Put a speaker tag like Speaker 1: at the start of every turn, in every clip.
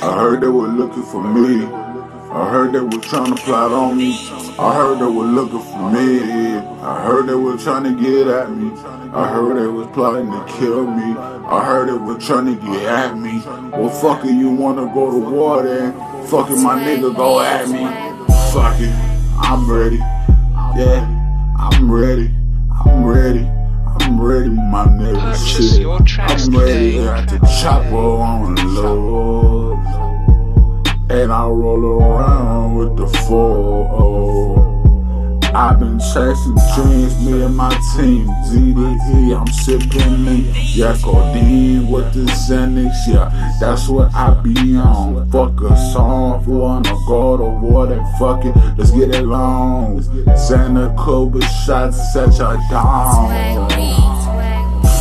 Speaker 1: I heard they were looking for me. I heard they were trying to plot on me. I heard they were looking for me. I heard they were trying to get at me. I heard they was plotting to kill me. I heard they were trying to get at me. Well, fuck it, you wanna go to war then? Fuck it, my nigga, go at me. Fuck it, I'm ready. Yeah, I'm ready. I'm ready. I'm ready, my nigga. Shit. I'm ready. Got the chopper on low. And I roll around with the 4 I've been chasing dreams, me and my team. ZDE, I'm sipping me. Yeah, codeine with the Xanax, yeah. That's what I be on. Fuck a song, wanna go to war, then fuck it. Let's get it long. Santa Cobra shots, set your down.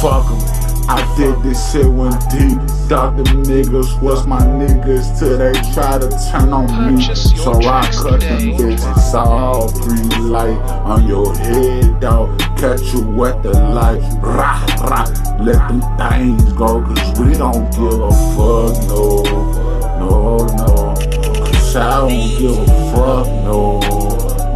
Speaker 1: Fuck 'em. I did this shit when deep. Thought them niggas was my niggas till they try to turn on me. So I cut them bitches off. Green light on your head, dog. Catch you at the light. Rah, rah. Let them things go, cause we don't give a fuck, no. No, no. Cause I don't give a fuck, no.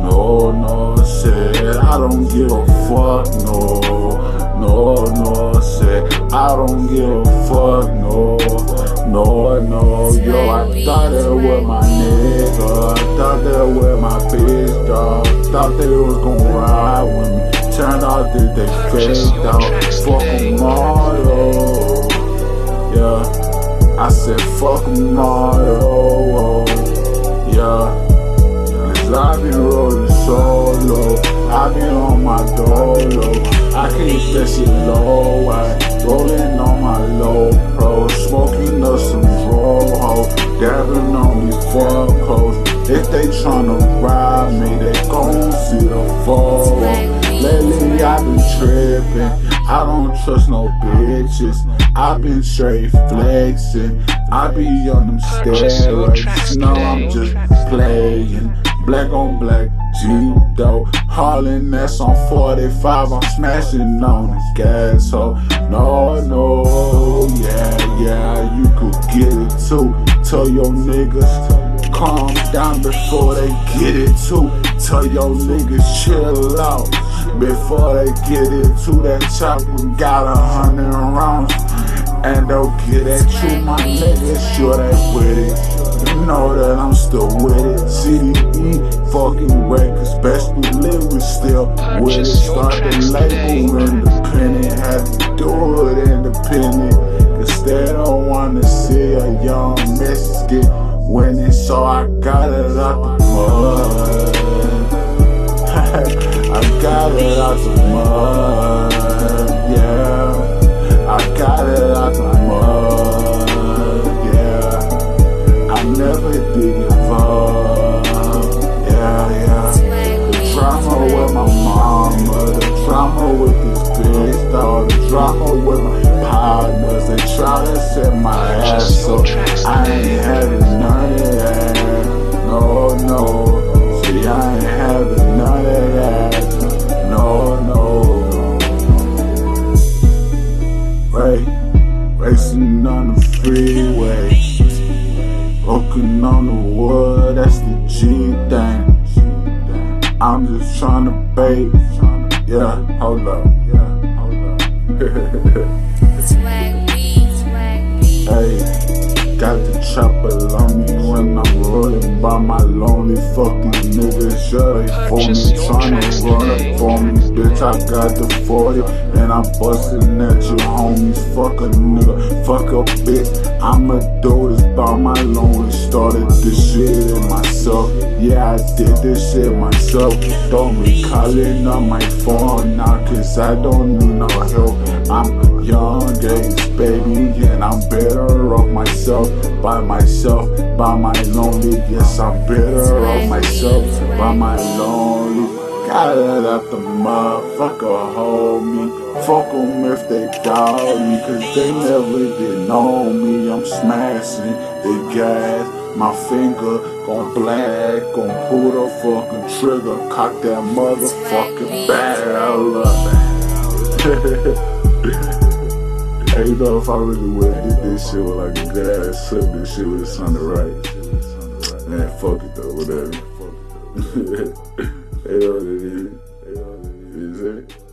Speaker 1: No, no, said I don't give a fuck, no. No, no, said I don't give a fuck, no. No, no, yo, I thought that was my nigga. I thought that was my bitch, dog. Thought they was gonna ride with me. Turned out that they faked out. Fuck them all, yo. Yeah. I said, fuck them all, yo. Yeah. Cause I been rolling solo, I been that shit low, I rolling on my low pro, smoking up some rojo, dabbing on these fuck hoes. If they tryna ride me, they gon' see the fall. Lately I been tripping, I don't trust no bitches. I been straight flexing, I be on them steroids. No, I'm just playing. Black on black, G judo. Hauling that's on 45. I'm smashing on the gas. So, no, no, yeah, yeah, you could get it too. Tell your niggas calm down before they get it too. Tell your niggas chill out before they get it to that chopper. Got a hundred rounds. And they'll get at you, my nigga, sure they with it. Know that I'm still with it. CDE, fucking records, best believe we still with it. Start the label independent, had to do it independent. Cause they don't wanna see a young miss get winning, so I got it out the mud. I got it out the mud, yeah. I got drama with my partners. They try to set my ass up. I ain't having none of that. No, no. See, I ain't having none of that. No, no. Right, racing on the freeway. Walking on the wood, that's the G thing. I'm just trying to bait. Yeah, hold up. Yeah, hold up. Hey, got the chopper on me when I'm rolling by my lonely fucking niggas. Yeah, they for
Speaker 2: Purchase
Speaker 1: me,
Speaker 2: your
Speaker 1: trying to run
Speaker 2: today.
Speaker 1: up for me. Bitch, I got the 40 and I'm busting at your homies. Fuck a nigga, fuck a bitch. I'ma do this by my lonely. Started this shit in myself. Yeah, I did this shit myself. Don't be calling on my phone now, cause I don't need no help. I'm young age baby, and I'm better off myself, by myself, by my lonely. Yes, I'm better off myself, by my lonely. Got it out the motherfucker, hold me. Fuck 'em if they doubt me, cause they never did know me. I'm smashing the gas, my finger gon' black, gon' pull the fucking trigger, cock that motherfucking barrel up. Hey, you know, if I really would hit this shit with like a good ass slip, this shit would sound right. Man, fuck it though, whatever. Et on est et on est.